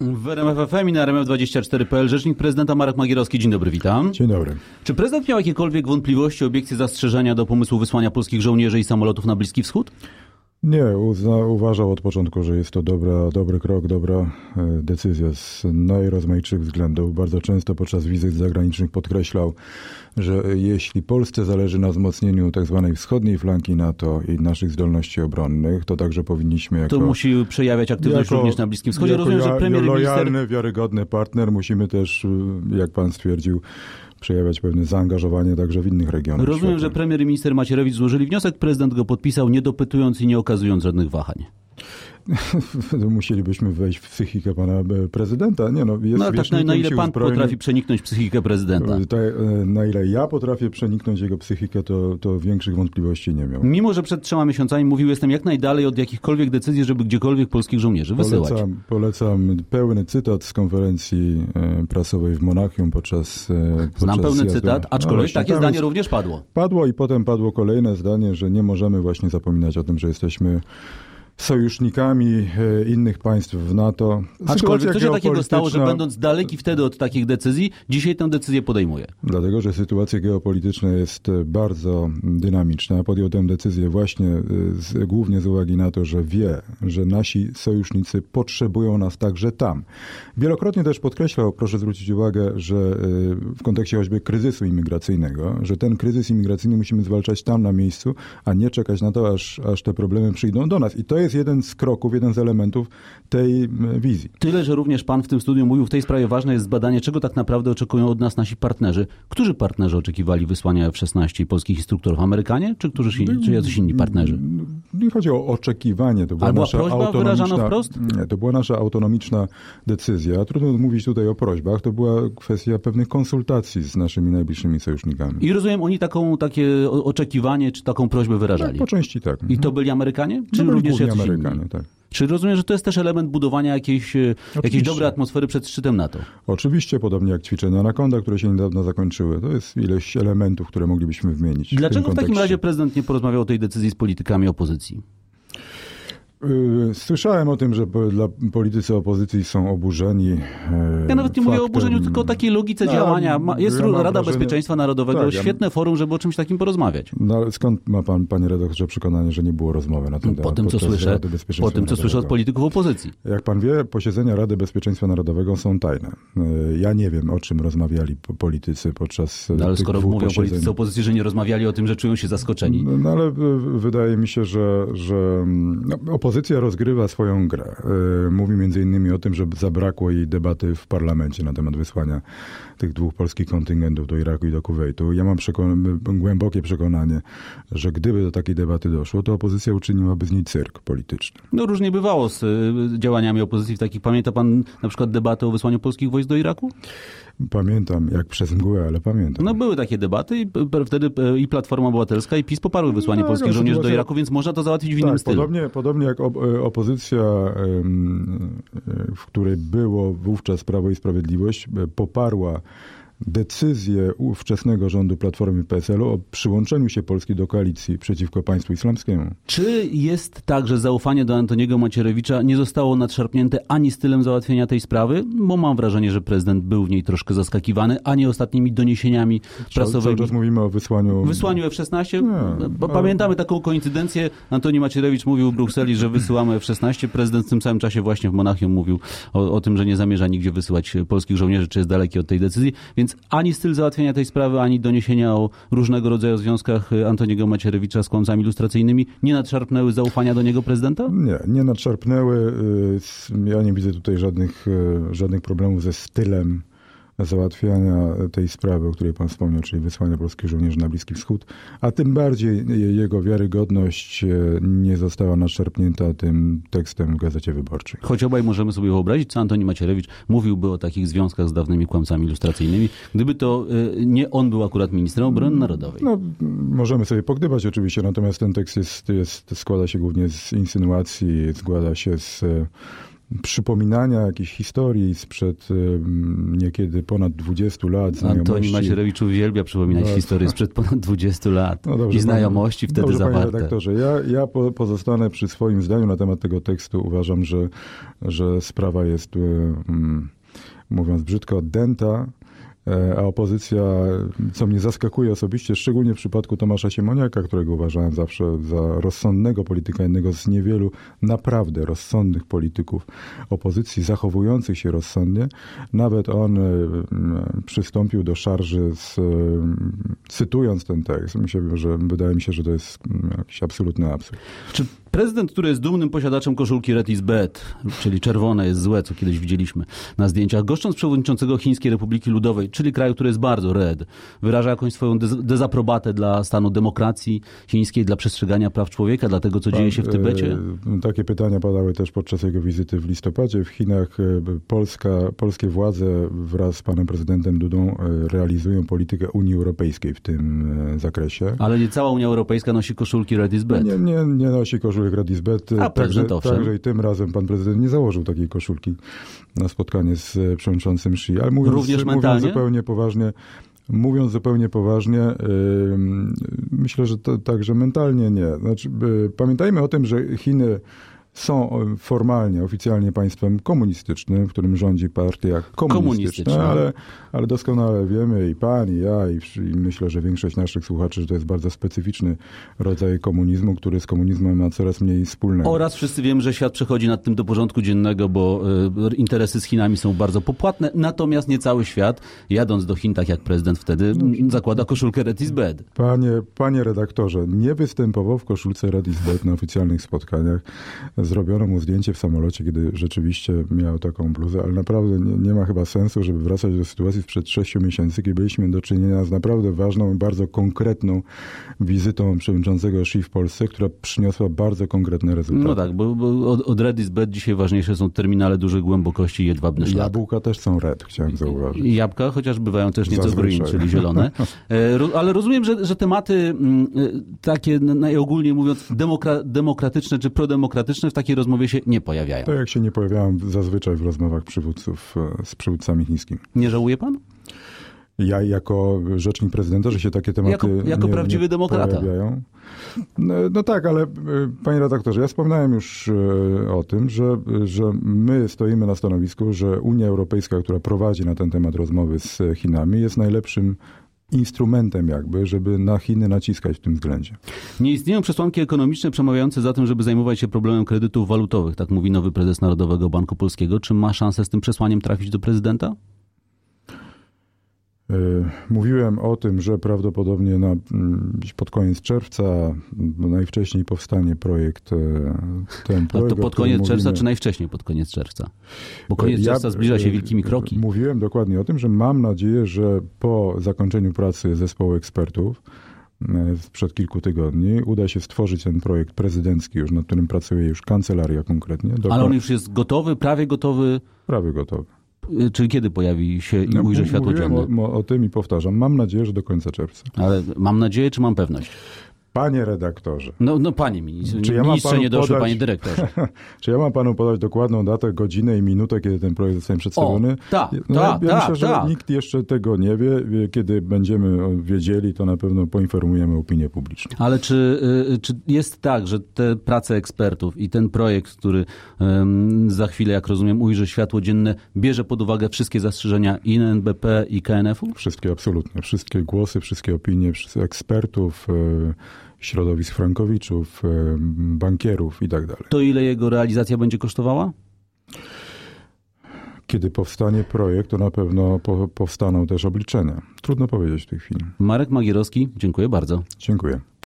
W RMF FM i na RMF24.pl rzecznik prezydenta Marek Magierowski. Dzień dobry, witam. Dzień dobry. Czy prezydent miał jakiekolwiek wątpliwości, obiekcje, zastrzeżenia do pomysłu wysłania polskich żołnierzy i samolotów na Bliski Wschód? Nie, uzna, uważał od początku, że jest to dobra, dobry krok, dobra e, decyzja z najrozmaitszych względów. Bardzo często podczas wizyt zagranicznych podkreślał, że jeśli Polsce zależy na wzmocnieniu tzw. Tak wschodniej flanki NATO i naszych zdolności obronnych, to także powinniśmy jako... To musi przejawiać aktywność jako, również na Bliskim Wschodzie. Rozumiem, że premier lojalny, minister... wiarygodny partner musimy też, e, jak pan stwierdził, przejawiać pewne zaangażowanie także w innych regionach. Rozumiem, świata. że premier i minister Macierewicz złożyli wniosek, prezydent go podpisał, nie dopytując i nie okazując żadnych wahań. Musielibyśmy wejść w psychikę pana e, prezydenta. Nie, no, jest no tak na, na ile pan potrafi przeniknąć psychikę prezydenta? Ta, e, na ile ja potrafię przeniknąć jego psychikę, to, to większych wątpliwości nie miał. Mimo, że przed trzema miesiącami mówił, jestem jak najdalej od jakichkolwiek decyzji, żeby gdziekolwiek polskich żołnierzy wysyłać. Polecam, polecam pełny cytat z konferencji e, prasowej w Monachium podczas, podczas Znam pełny cytat, aczkolwiek no, takie zdanie również padło. Padło i potem padło kolejne zdanie, że nie możemy właśnie zapominać o tym, że jesteśmy sojusznikami e, innych państw w NATO. Aczkolwiek co się takiego stało, że będąc daleki wtedy od takich decyzji, dzisiaj tę decyzję podejmuje? Dlatego, że sytuacja geopolityczna jest e, bardzo dynamiczna. Podjął tę decyzję właśnie e, z, głównie z uwagi na to, że wie, że nasi sojusznicy potrzebują nas także tam. Wielokrotnie też podkreślał, proszę zwrócić uwagę, że w kontekście choćby kryzysu imigracyjnego, że ten kryzys imigracyjny musimy zwalczać tam na miejscu, a nie czekać na to, aż, aż te problemy przyjdą do nas. I to jest jeden z kroków, jeden z elementów tej wizji. Tyle, że również pan w tym studiu mówił, w tej sprawie ważne jest zbadanie, czego tak naprawdę oczekują od nas nasi partnerzy. Którzy partnerzy oczekiwali wysłania F-16 i polskich instruktorów? Amerykanie, czy, którzy, czy jacyś inni partnerzy? Nie chodzi o oczekiwanie. To była Albo nasza prośba wyrażana wprost? Nie, to była nasza autonomiczna decyzja. Trudno mówić tutaj o prośbach. To była kwestia pewnych konsultacji z naszymi najbliższymi sojusznikami. I rozumiem, oni taką, takie oczekiwanie, czy taką prośbę wyrażali? Tak, po części tak. I to byli Amerykanie? Czy no, również jacyś Amerykanie, inni? tak. Czy rozumiem, że to jest też element budowania jakiejś, e, jakiejś dobrej atmosfery przed szczytem NATO? Oczywiście, podobnie jak ćwiczenia Anakonda, które się niedawno zakończyły. To jest ileś elementów, które moglibyśmy wymienić. Dlaczego w, w takim razie prezydent nie porozmawiał o tej decyzji z politykami opozycji? Y, słyszałem o tym, że dla politycy opozycji są oburzeni. Ja nawet nie mówię o oburzeniu, tylko o takiej logice no, działania. Jest ja Rada wrażenie... Bezpieczeństwa Narodowego, tak, świetne ja... forum, żeby o czymś takim porozmawiać. No ale skąd ma pan, panie redaktorze, przekonanie, że nie było rozmowy na ten temat? Po tym, co słyszę, po tym, co słyszę od polityków opozycji. Jak pan wie, posiedzenia Rady Bezpieczeństwa Narodowego są tajne. Y, ja nie wiem, o czym rozmawiali politycy podczas no, ale skoro mówią posiedzeń. politycy opozycji, że nie rozmawiali o tym, że czują się zaskoczeni. No, no ale wydaje mi się, że, że no, opozycja rozgrywa swoją grę. Mówi między innymi o tym, że zabrakło jej debaty w parlamencie na temat wysłania tych dwóch polskich kontyngentów do Iraku i do Kuwejtu. Ja mam przekon głębokie przekonanie, że gdyby do takiej debaty doszło, to opozycja uczyniłaby z niej cyrk polityczny. No różnie bywało z działaniami opozycji w takich. Pamięta pan na przykład debatę o wysłaniu polskich wojsk do Iraku? Pamiętam, jak przez mgłę, ale pamiętam. No były takie debaty i wtedy i Platforma Obywatelska i PiS poparły wysłanie no, polskich żołnierzy do Iraku, więc można to załatwić w innym tak, stylu. Podobnie, podobnie jak opozycja, w której było wówczas Prawo i Sprawiedliwość, poparła decyzję ówczesnego rządu Platformy PSL-u o przyłączeniu się Polski do koalicji przeciwko państwu islamskiemu. Czy jest tak, że zaufanie do Antoniego Macierewicza nie zostało nadszarpnięte ani stylem załatwienia tej sprawy? Bo mam wrażenie, że prezydent był w niej troszkę zaskakiwany, ani ostatnimi doniesieniami prasowymi. Cały czas mówimy o wysłaniu... Wysłaniu F-16? Nie, bo Pamiętamy taką koincydencję. Antoni Macierewicz mówił w Brukseli, że wysyłamy F-16. Prezydent w tym samym czasie właśnie w Monachium mówił o, o tym, że nie zamierza nigdzie wysyłać polskich żołnierzy, czy jest daleki od tej decyzji. Więc więc ani styl załatwienia tej sprawy, ani doniesienia o różnego rodzaju związkach y, Antoniego Macierewicza z kłamcami ilustracyjnymi nie nadszarpnęły zaufania do niego prezydenta? Nie, nie nadszarpnęły. Y, ja nie widzę tutaj żadnych, y, żadnych problemów ze stylem załatwiania tej sprawy, o której pan wspomniał, czyli wysłania polskich żołnierzy na Bliski Wschód, a tym bardziej jego wiarygodność e, nie została naszczerpnięta tym tekstem w Gazecie Wyborczej. Choć obaj możemy sobie wyobrazić, co Antoni Macierewicz mówiłby o takich związkach z dawnymi kłamcami ilustracyjnymi, gdyby to e, nie on był akurat ministrem obrony narodowej. No, możemy sobie pogdybać oczywiście, natomiast ten tekst jest, jest, składa się głównie z insynuacji, składa się z przypominania jakiejś historii sprzed niekiedy ponad 20 lat. Znajomości. Antoni Macierewicz uwielbia przypominać No. historię sprzed ponad 20 lat No dobrze, i znajomości panie- wtedy dobrze, Panie zawarte. redaktorze, ja, ja po, pozostanę przy swoim zdaniu na temat tego tekstu. Uważam, że, że sprawa jest, mówiąc brzydko, dęta. E, A opozycja, co mnie zaskakuje osobiście, szczególnie w przypadku Tomasza Siemoniaka, którego uważałem zawsze za rozsądnego polityka, jednego z niewielu naprawdę rozsądnych polityków opozycji, zachowujących się rozsądnie, nawet on e, przystąpił do szarży z, e, cytując ten tekst. Myślę, że wydaje mi się, że to jest mm, jakiś absolutny absurd. Czy prezydent, który jest dumnym posiadaczem koszulki Red is Bad, czyli czerwone jest złe, co kiedyś widzieliśmy na zdjęciach, goszcząc przewodniczącego Chińskiej Republiki Ludowej, czyli kraju, który jest bardzo red, wyraża jakąś swoją dez- dezaprobatę dla stanu demokracji chińskiej, dla przestrzegania praw człowieka, dla tego, co dzieje się w Tybecie? E, Takie pytania padały też podczas jego wizyty w listopadzie. W Chinach e, Polska, polskie władze wraz z panem prezydentem Dudą e, realizują politykę Unii Europejskiej w tym zakresie. Ale nie cała Unia Europejska nosi koszulki Red is Bad. Nie, nie, nie nosi koszulek Radisbet. A, Także, także i tym razem pan prezydent nie założył takiej koszulki na spotkanie z e, przewodniczącym Xi. Ale mówiąc, Również mówiąc zupełnie poważnie, mówiąc zupełnie poważnie, myślę, że to także mentalnie nie. Znaczy, pamiętajmy o tym, że Chiny są y, formalnie, oficjalnie państwem komunistycznym, w którym rządzi partia komunistyczna, Komunistyczna. ale, ale doskonale wiemy i pan, i ja, i, i myślę, że większość naszych słuchaczy, że to jest bardzo specyficzny rodzaj komunizmu, który z komunizmem ma coraz mniej wspólnego. Oraz wszyscy wiemy, że świat przechodzi nad tym do porządku dziennego, bo y, interesy z Chinami są bardzo popłatne, natomiast nie cały świat, jadąc do Chin, tak jak prezydent wtedy, No, zakłada koszulkę Red is Bad. Panie, panie redaktorze, nie występował w koszulce Radisbet na oficjalnych spotkaniach. Zrobiono mu zdjęcie w samolocie, kiedy rzeczywiście miał taką bluzę, ale naprawdę nie, nie ma chyba sensu, żeby wracać do sytuacji sprzed sześciu miesięcy, kiedy byliśmy do czynienia z naprawdę ważną i bardzo konkretną wizytą przewodniczącego Xi w Polsce, która przyniosła bardzo konkretne rezultaty. No tak, bo, bo od, od Red is Bad dzisiaj ważniejsze są terminale dużych głębokości i jedwabny szlak. Jabłka też są red, chciałem zauważyć. Jabłka, chociaż bywają też nieco Zazwyczaj. green, czyli zielone. E, Ale rozumiem, że, że tematy mm, e, takie najogólniej mówiąc demokra- demokratyczne czy prodemokratyczne w takiej rozmowie się nie pojawiają. To jak się nie pojawiałem zazwyczaj w rozmowach przywódców e, z przywódcami chińskimi. Nie żałuje pan? Ja jako rzecznik prezydenta, że się takie tematy Jako- jako nie, prawdziwy nie demokrata. pojawiają. No, no tak, ale e, panie redaktorze, ja wspominałem już e, o tym, że, że my stoimy na stanowisku, że Unia Europejska, która prowadzi na ten temat rozmowy z Chinami, jest najlepszym instrumentem jakby, żeby na Chiny naciskać w tym względzie. Nie istnieją przesłanki ekonomiczne przemawiające za tym, żeby zajmować się problemem kredytów walutowych, tak mówi nowy prezes Narodowego Banku Polskiego. Czy ma szansę z tym przesłaniem trafić do prezydenta? E, Mówiłem o tym, że prawdopodobnie na, mm, pod koniec czerwca najwcześniej powstanie projekt. e, Ten projekt to o pod koniec czerwca, mówimy. czy najwcześniej pod koniec czerwca? Bo koniec Ja, czerwca zbliża się e, wielkimi kroki. Mówiłem dokładnie o tym, że mam nadzieję, że po zakończeniu pracy zespołu ekspertów e, sprzed kilku tygodni uda się stworzyć ten projekt prezydencki już, nad którym pracuje już kancelaria konkretnie. Ale on już jest gotowy, prawie gotowy, prawie gotowy. Y, czyli kiedy pojawi się i No, ujrzy światło dzienne? o, o tym i powtarzam. Mam nadzieję, że do końca czerwca. Ale mam nadzieję, czy mam pewność? Panie redaktorze, No, no panie ministrze, Czy ja mam ministrze panu nie doszło, podać- panie dyrektorze. czy ja mam panu podać dokładną datę, godzinę i minutę, kiedy ten projekt zostanie przedstawiony? tak, no, tak, ja tak, myślę, że tak. nikt jeszcze tego nie wie. Kiedy będziemy wiedzieli, to na pewno poinformujemy opinię publiczną. Ale czy, y, czy jest tak, że te prace ekspertów i ten projekt, który za chwilę, jak rozumiem, ujrzy światło dzienne, bierze pod uwagę wszystkie zastrzeżenia i NBP i KNF-u? Wszystkie, absolutnie. Wszystkie głosy, wszystkie opinie wszyscy ekspertów, e, środowisk frankowiczów, bankierów i tak dalej. To ile jego realizacja będzie kosztowała? Kiedy powstanie projekt, to na pewno po, powstaną też obliczenia. Trudno powiedzieć w tej chwili. Marek Magierowski, dziękuję bardzo. Dziękuję.